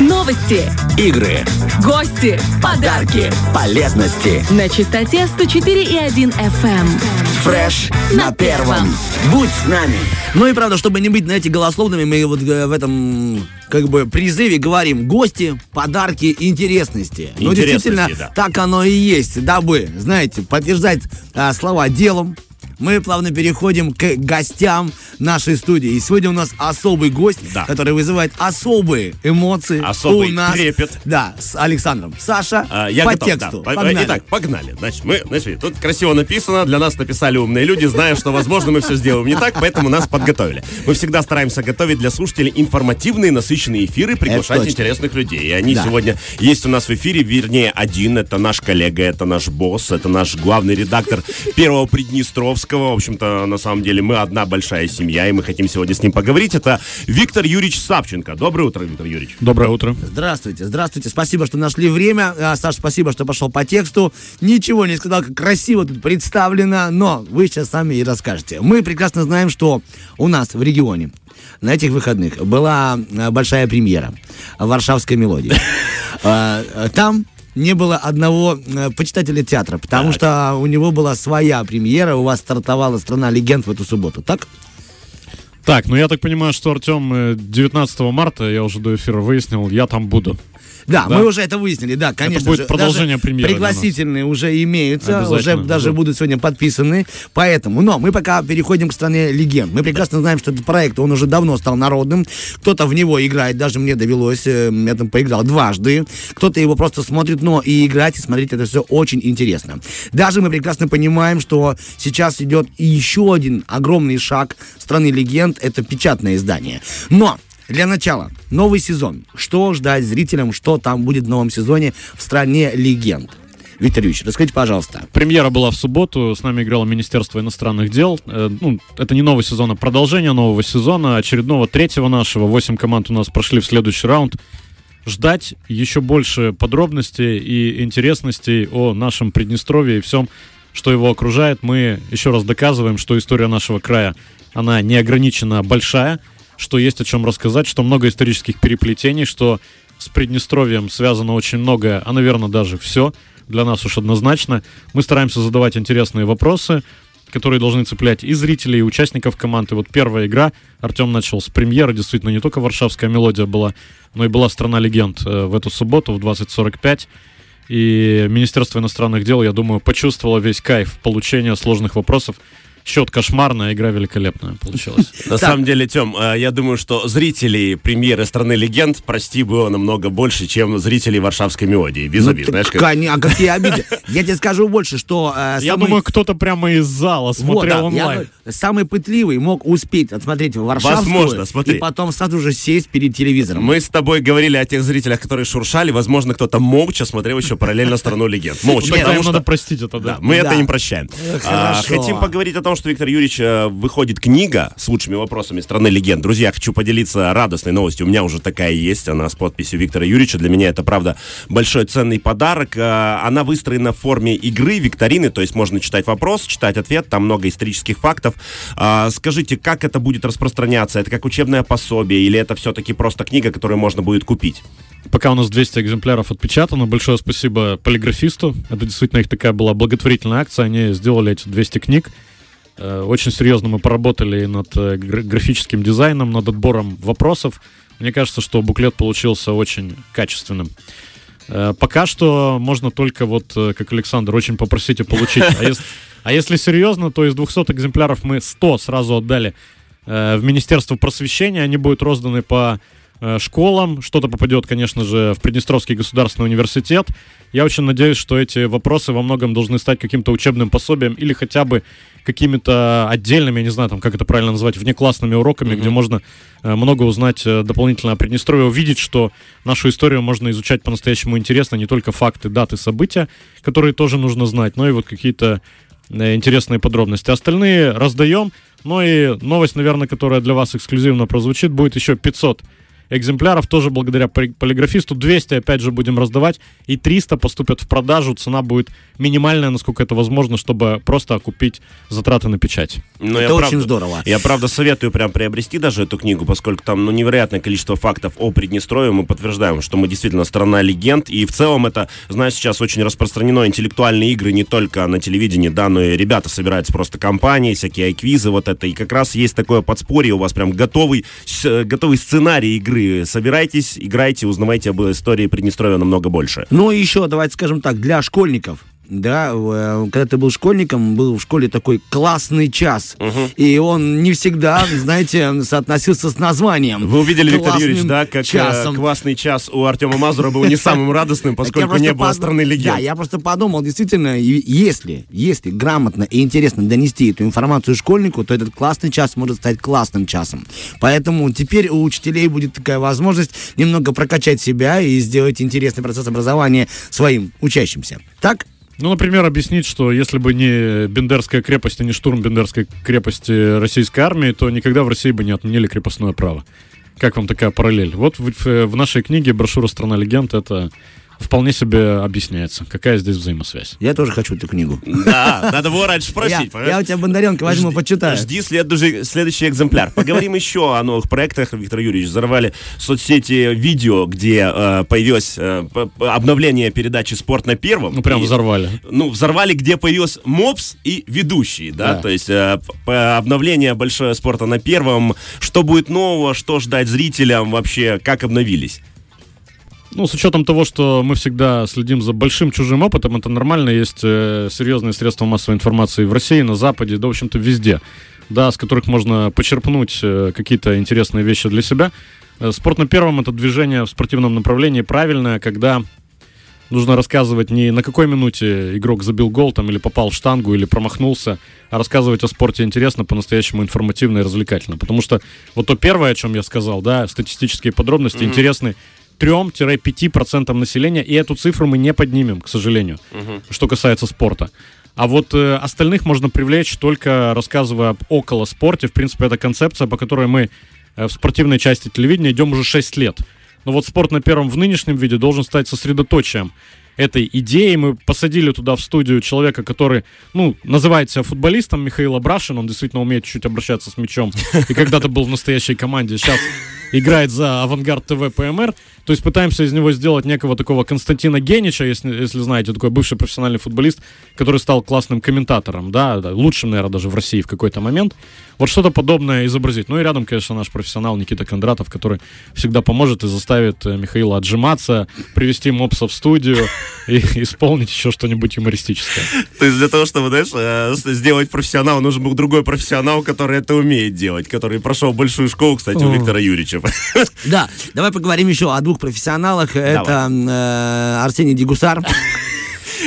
Новости, игры, гости, подарки, полезности. на частоте 104,1 FM. Фреш на первом. Будь с нами. Ну и правда, чтобы не быть, знаете, голословными, мы вот э, в этом как бы призыве говорим гости, подарки, интересности. Ну, Интересности, действительно, да. так оно и есть. Дабы, знаете, подтверждать а, слова делом, мы плавно переходим к гостям нашей студии. И сегодня у нас особый гость, Да. который вызывает особые эмоции Особый у нас. трепет. Да, с Александром. Саша, А, Я по готов, тексту. да. По- Погнали. Итак, погнали. Значит, мы, значит, тут красиво написано, для нас написали умные люди, зная, что, возможно, мы все сделаем не так, поэтому нас подготовили. Мы всегда стараемся готовить для слушателей информативные, насыщенные эфиры, приглашать интересных людей. И они Да. сегодня есть у нас в эфире, вернее, один, это наш коллега, это наш босс, это наш главный редактор Первого Приднестровского. В общем-то, на самом деле, мы одна большая семья, и мы хотим сегодня с ним поговорить. Это Виктор Юрьевич Савченко. Доброе утро, Виктор Юрьевич. Доброе утро. Здравствуйте, здравствуйте. Спасибо, что нашли время. А, Саш, спасибо, что пошел по тексту. Ничего не сказал, как красиво тут представлено, но вы сейчас сами и расскажете. Мы прекрасно знаем, что у нас в регионе на этих выходных была а, большая премьера «Варшавской мелодии». А, Там не было одного э, почитателя театра, потому что у него была своя премьера, у вас стартовала «Страна легенд» в эту субботу, так? Так, ну я так понимаю, что Артем э, 19 марта, я уже до эфира выяснил, я там буду. Да, Да. мы уже это выяснили, да, конечно будет же. продолжение Даже премьеры. Пригласительные уже имеются, уже даже да. будут сегодня подписаны. Поэтому, но мы пока переходим к стране легенд. Мы прекрасно знаем, что этот проект, он уже давно стал народным. Кто-то в него играет, даже мне довелось, э, я там поиграл дважды. Кто-то его просто смотрит, но и играть, и смотреть это все очень интересно. Даже мы прекрасно понимаем, что сейчас идет еще один огромный шаг страны легенд, это печатное издание. Но для начала, новый сезон. Что ждать зрителям, что там будет в новом сезоне в стране легенд? Виктор Юрьевич, расскажите, пожалуйста. Премьера была в субботу, с нами играло Министерство иностранных дел. Э, ну, это не новый сезон, а продолжение нового сезона, очередного третьего нашего. Восемь команд у нас прошли в следующий раунд. Ждать еще больше подробностей и интересностей о нашем Приднестровье и всем, что его окружает. Мы еще раз доказываем, что история нашего края, она неограниченно большая, что есть о чем рассказать, что много исторических переплетений, что с Приднестровьем связано очень многое, а, наверное, даже все для нас уж однозначно. Мы стараемся задавать интересные вопросы, которые должны цеплять и зрителей, и участников команды. Вот первая игра, Артем начал с премьеры, действительно, не только «Варшавская мелодия» была, но и была «Страна легенд» э, в эту субботу в 20.45. И Министерство иностранных дел, я думаю, почувствовало весь кайф получения сложных вопросов. Счет кошмарный, а игра великолепная получилась. На самом деле, Тем, э, я думаю, что зрителей премьеры «Страны легенд» прости было намного больше, чем зрителей «Варшавской мелодии». Без Ну, обид, так, знаешь, как... а какие обиды? Я тебе скажу больше, что э, Я думаю, кто-то прямо из зала смотрел онлайн. самый пытливый мог успеть отсмотреть Варшавскую Возможно, смотри. и потом сразу же сесть перед телевизором. Мы с тобой говорили о тех зрителях, которые шуршали. Возможно, кто-то молча смотрел еще параллельно «Страну легенд». Молча, потому что... надо простить это, да. Мы это им прощаем. Э, А, хотим поговорить о том, что Виктор Юрьевич э, выходит книга с лучшими вопросами страны легенд. Друзья, хочу поделиться радостной новостью. У меня уже такая есть. Она с подписью Виктора Юрьевича. Для меня это, правда, большой ценный подарок. Э, Она выстроена в форме игры, викторины. То есть можно читать вопрос, читать ответ. Там много исторических фактов. А, Скажите, как это будет распространяться? Это как учебное пособие или это все-таки просто книга, которую можно будет купить? Пока у нас 200 экземпляров отпечатано. Большое спасибо полиграфисту. Это действительно их такая была благотворительная акция. Они сделали эти 200 книг. Э, Очень серьезно мы поработали над э, гра- графическим дизайном, над отбором вопросов. Мне кажется, что буклет получился очень качественным. Э, Пока что можно только вот, как Александр, очень попросите получить. А если, а если серьезно, то из 200 экземпляров мы 100 сразу отдали в Министерство просвещения. Они будут розданы по школам. Что-то попадет, конечно же, в Приднестровский государственный университет. Я очень надеюсь, что эти вопросы во многом должны стать каким-то учебным пособием или хотя бы какими-то отдельными, я не знаю, там, как это правильно назвать, внеклассными уроками, где можно э, много узнать э, дополнительно о Приднестровье, увидеть, что нашу историю можно изучать по-настоящему интересно, не только факты, даты, события, которые тоже нужно знать, но и вот какие-то э, интересные подробности. Остальные раздаем. Ну и новость, наверное, которая для вас эксклюзивно прозвучит, будет еще 500 экземпляров, тоже благодаря поли- полиграфисту. 200, опять же, будем раздавать, и 300 поступят в продажу. Цена будет минимальная, насколько это возможно, чтобы просто окупить затраты на печать. Но Это я очень правда- здорово. Я, правда, советую прям приобрести даже эту книгу, поскольку там ну, невероятное количество фактов о Приднестровье. Мы подтверждаем, что мы действительно страна легенд. И в целом это, знаешь, сейчас очень распространено. Интеллектуальные игры не только на телевидении, да, но и ребята собираются просто компании, всякие айквизы, вот это. И как раз есть такое подспорье, у вас прям готовый, с- готовый сценарий игры. Собирайтесь, играйте, узнавайте об истории Приднестровья намного больше. Ну и еще, давайте скажем так, для школьников. Да, э, когда ты был школьником, был в школе такой классный час. И он не всегда, знаете, соотносился с названием. Вы увидели, Виктор Юрьевич, да, как э, часом. квасный час у Артема Мазура был не самым радостным, поскольку не было страны легенд. Да, я просто подумал, действительно, если, если грамотно и интересно донести эту информацию школьнику, то этот классный час может стать классным часом. Поэтому теперь у учителей будет такая возможность немного прокачать себя и сделать интересный процесс образования своим учащимся. Так? Ну, например, объяснить, что если бы не Бендерская крепость и не штурм Бендерской крепости российской армии, то никогда в России бы не отменили крепостное право. Как вам такая параллель? Вот в, в- в нашей книге «Брошюра «Страна легенд» это вполне себе объясняется. Какая здесь взаимосвязь? Я тоже хочу эту книгу. Да, надо было раньше спросить. Я, я у тебя Бондаренко возьму, Жди- почитаю. Жди следующий, следующий экземпляр. Поговорим еще о новых проектах. Виктор Юрьевич, взорвали соцсети видео, где э, появилось э, обновление передачи «Спорт на первом». Ну, прям И- взорвали. Ну, взорвали, где появился МОПС и ведущий, да, Да. то есть э, обновление большое спорта на первом. Что будет нового, что ждать зрителям вообще, как обновились? Ну, с учетом того, что мы всегда следим за большим чужим опытом, это нормально. Есть э, серьезные средства массовой информации в России, на Западе, да, в общем-то, везде. Да, с которых можно почерпнуть э, какие-то интересные вещи для себя. Э, спорт на первом это движение в спортивном направлении правильное, когда нужно рассказывать не на какой минуте игрок забил гол там или попал в штангу или промахнулся, а рассказывать о спорте интересно, по-настоящему информативно и развлекательно. Потому что вот то первое, о чем я сказал, да, статистические подробности интересны 3-5% населения, и эту цифру мы не поднимем, к сожалению, что касается спорта. А вот э, остальных можно привлечь только рассказывая об около спорте. В принципе, это концепция, по которой мы э, в спортивной части телевидения идем уже 6 лет. Но вот спорт на первом в нынешнем виде должен стать сосредоточием этой идеи. Мы посадили туда в студию человека, который, ну, называет себя футболистом, Михаил Абрашин. Он действительно умеет чуть обращаться с мячом. И когда-то был в настоящей команде. Сейчас играет за Авангард ТВ ПМР. То есть пытаемся из него сделать некого такого Константина Генича, если, если знаете, такой бывший профессиональный футболист, который стал классным комментатором, да, да, лучшим, наверное, даже в России в какой-то момент. Вот что-то подобное изобразить. Ну и рядом, конечно, наш профессионал Никита Кондратов, который всегда поможет и заставит э, Михаила отжиматься, привести мопса в студию и исполнить еще что-нибудь юмористическое. То есть для того, чтобы, знаешь, э, сделать профессионала, нужен был другой профессионал, который это умеет делать, который прошел большую школу, кстати, у. Виктора Юрьевича. Да, давай поговорим еще о двух профессионалах. Это э, Арсений Дегусар.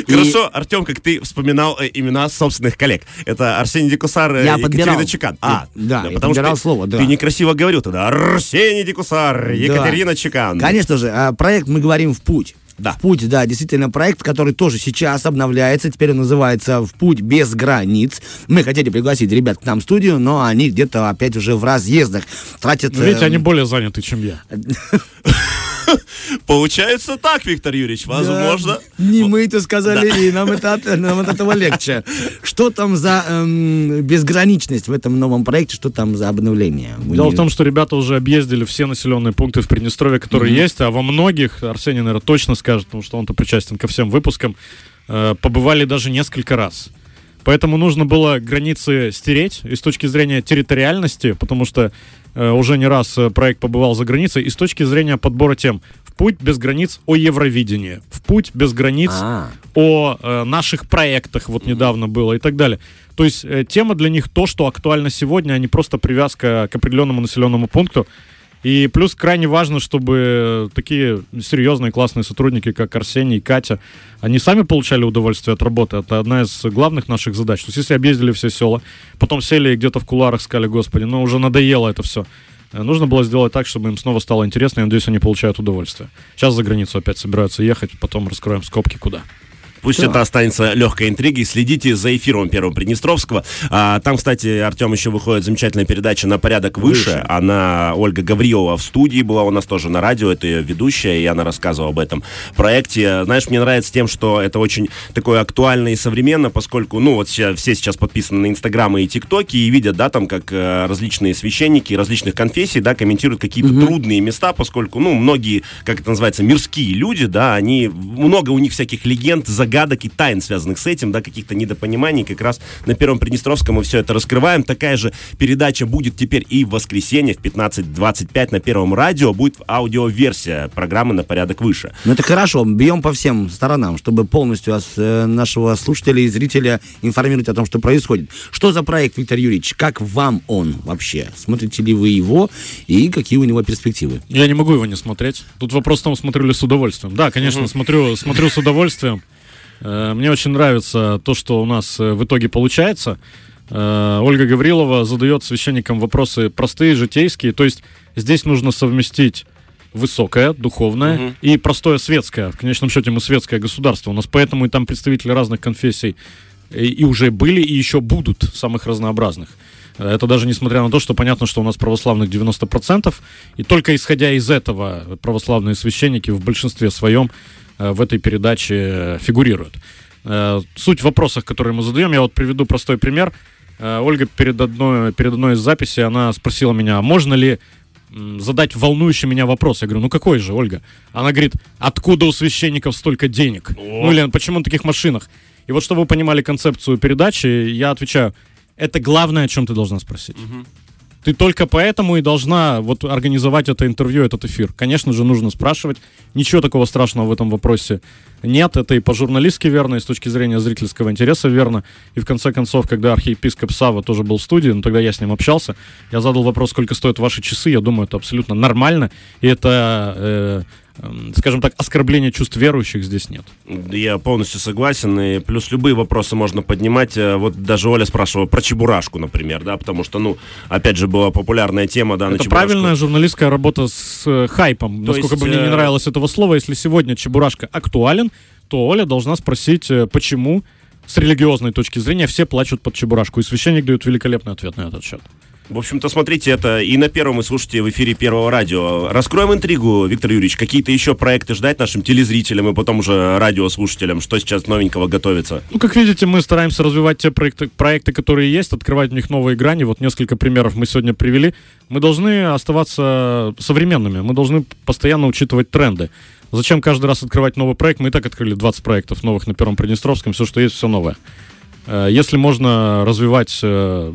И- Хорошо, Артем, как ты вспоминал э, имена собственных коллег. Это Арсений Декусар э, и подбирал. Екатерина Чекан. А, Да, я потому что подбирал ты- слово, да. Ты некрасиво говорил тогда. Арсений Декусар, Екатерина Чекан. Конечно же, а, проект мы говорим в путь. Да. В путь, да, действительно проект, который тоже сейчас обновляется. Теперь он называется «В путь без границ». Мы хотели пригласить ребят к нам в студию, но они где-то опять уже в разъездах тратят... Ну, видите, э, они более заняты, чем я. Получается так, Виктор Юрьевич, возможно. Да, не мы это сказали, и нам, это, от- нам от этого легче. Что там за эм, безграничность в этом новом проекте? Что там за обновление? Дело в том, что ребята уже объездили все населенные пункты в Приднестровье, которые есть, а во многих, Арсений, наверное, точно скажет, потому что он-то причастен ко всем выпускам, э, побывали даже несколько раз. Поэтому нужно было границы стереть и с точки зрения территориальности, потому что уже не раз э, проект побывал за границей, и с точки зрения подбора тем. В путь без границ о Евровидении, в путь без границ А. о э, наших проектах, вот недавно было и так далее. То есть э, тема для них то, что актуально сегодня, а не просто привязка к определенному населенному пункту. И плюс крайне важно, чтобы э, такие серьезные классные сотрудники, как Арсений и Катя, они сами получали удовольствие от работы. Это одна из главных наших задач. То есть если объездили все села, потом сели и где-то в куларах сказали, господи, ну уже надоело это все. Нужно было сделать так, чтобы им снова стало интересно, и надеюсь, они получают удовольствие. Сейчас за границу опять собираются ехать, потом раскроем скобки куда. Пусть это останется легкой интригой. Следите за эфиром Первого Приднестровского. А, там, кстати, Артем еще выходит замечательная передача «На порядок выше». Выше. Она, Ольга Гаврилова, в студии была у нас тоже на радио. Это ее ведущая, и она рассказывала об этом проекте. Знаешь, мне нравится тем, что это очень такое актуально и современно, поскольку, ну, вот все, все сейчас подписаны на Инстаграмы и ТикТоки и видят, да, там, как э, различные священники различных конфессий, да, комментируют какие-то трудные места, поскольку, ну, многие, как это называется, мирские люди, да, они, много у них всяких легенд, загадок и тайн, связанных с этим, да, каких-то недопониманий. Как раз на Первом Приднестровском мы все это раскрываем. Такая же передача будет теперь и в воскресенье в 15.25 на Первом радио. Будет аудиоверсия программы «На порядок выше». Ну это хорошо, бьем по всем сторонам, чтобы полностью ос- э, нашего слушателя и зрителя информировать о том, что происходит. Что за проект, Виктор Юрьевич? Как вам он вообще? Смотрите ли вы его и какие у него перспективы? Я не могу его не смотреть. Тут вопрос в том, смотрю ли с удовольствием. Да, конечно, смотрю, смотрю с удовольствием. Э, Мне очень нравится то, что у нас э, в итоге получается. Э, Ольга Гаврилова задает священникам вопросы простые, житейские. То есть здесь нужно совместить высокое, духовное и простое светское. В конечном счете мы светское государство. У нас поэтому и там представители разных конфессий и, и уже были, и еще будут самых разнообразных. Это даже несмотря на то, что понятно, что у нас православных 90%, и только исходя из этого православные священники в большинстве своем в этой передаче э, фигурируют. Э, Суть в вопросах, которые мы задаем, я вот приведу простой пример. Э, Ольга перед одной, перед одной из записей, она спросила меня, а можно ли задать волнующий меня вопрос. Я говорю, ну какой же, Ольга? Она говорит, откуда у священников столько денег? Ну или почему на таких машинах? И вот чтобы вы понимали концепцию передачи, я отвечаю, это главное, о чем ты должна спросить. Ты только поэтому и должна вот организовать это интервью, этот эфир. Конечно же, нужно спрашивать. Ничего такого страшного в этом вопросе нет. Это и по-журналистски верно, и с точки зрения зрительского интереса верно. И в конце концов, когда архиепископ Сава тоже был в студии, ну тогда я с ним общался, я задал вопрос, сколько стоят ваши часы. Я думаю, это абсолютно нормально. И это, э, скажем так, оскорбление чувств верующих здесь нет. Я полностью согласен, и плюс любые вопросы можно поднимать. Э, Вот даже Оля спрашивала про Чебурашку, например, да, потому что, ну, опять же, была популярная тема, да, на Это Чебурашку. правильная журналистская работа с э, хайпом. То Насколько есть, бы мне не э, нравилось этого слова, если сегодня Чебурашка актуален, то Оля должна спросить, почему с религиозной точки зрения все плачут под Чебурашку. И священник дает великолепный ответ на этот счет. В общем-то, смотрите, это и на первом, и слушайте в эфире Первого радио. Раскроем интригу, Виктор Юрьевич. Какие-то еще проекты ждать нашим телезрителям и потом уже радиослушателям? Что сейчас новенького готовится? Ну, как видите, мы стараемся развивать те проекты, проекты, которые есть, открывать в них новые грани. Вот несколько примеров мы сегодня привели. Мы должны оставаться современными, мы должны постоянно учитывать тренды. Зачем каждый раз открывать новый проект? Мы и так открыли 20 проектов новых на Первом Приднестровском, все, что есть, все новое. Э, Если можно развивать э,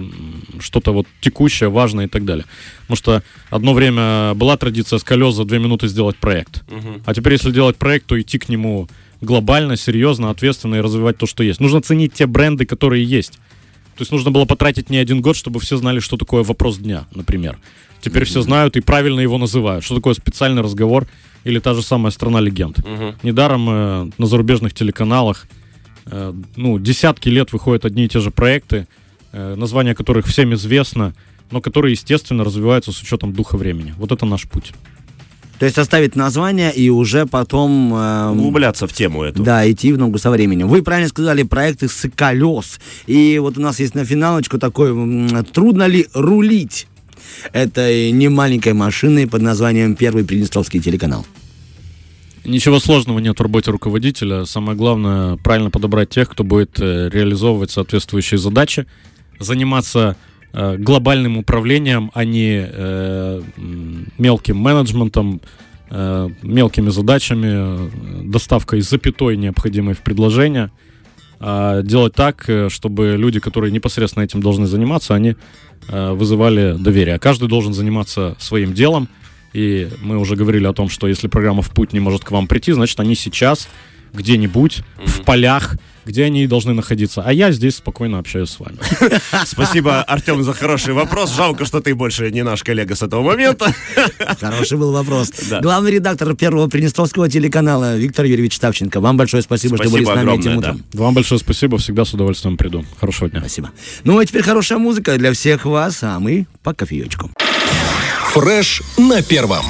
что-то вот текущее, важное и так далее. Потому что одно время была традиция с колес за две минуты сделать проект. А теперь, если делать проект, то идти к нему глобально, серьезно, ответственно и развивать то, что есть. Нужно ценить те бренды, которые есть. То есть нужно было потратить не один год, чтобы все знали, что такое вопрос дня, например. Теперь все знают и правильно его называют. Что такое специальный разговор или та же самая страна легенд. Недаром э, на зарубежных телеканалах ну, десятки лет выходят одни и те же проекты, э, названия которых всем известно, но которые, естественно, развиваются с учетом духа времени. Вот это наш путь. То есть оставить название и уже потом... эм, Углубляться в тему эту. Да, идти в ногу со временем. Вы правильно сказали, проекты с колес. И вот у нас есть на финалочку такой, трудно ли рулить этой немаленькой машиной под названием «Первый Приднестровский телеканал». Ничего сложного нет в работе руководителя. Самое главное правильно подобрать тех, кто будет э, реализовывать соответствующие задачи, заниматься э, глобальным управлением, а не э, мелким менеджментом, э, мелкими задачами, э, доставкой запятой необходимой в предложение. А делать так, э, чтобы люди, которые непосредственно этим должны заниматься, они э, вызывали доверие. Каждый должен заниматься своим делом. И мы уже говорили о том, что если программа «В путь» не может к вам прийти, значит, они сейчас где-нибудь в полях, где они и должны находиться. А я здесь спокойно общаюсь с вами. Спасибо, Артем, за хороший вопрос. Жалко, что ты больше не наш коллега с этого момента. Хороший был вопрос. Да. Главный редактор Первого Приднестровского телеканала Виктор Юрьевич Ставченко. Вам большое спасибо, что были Спасибо с нами этим огромное, утром. Вам большое спасибо, всегда с удовольствием приду. Хорошего дня. Спасибо. Ну, а теперь хорошая музыка для всех вас, а мы по кофеечку. Фреш на первом.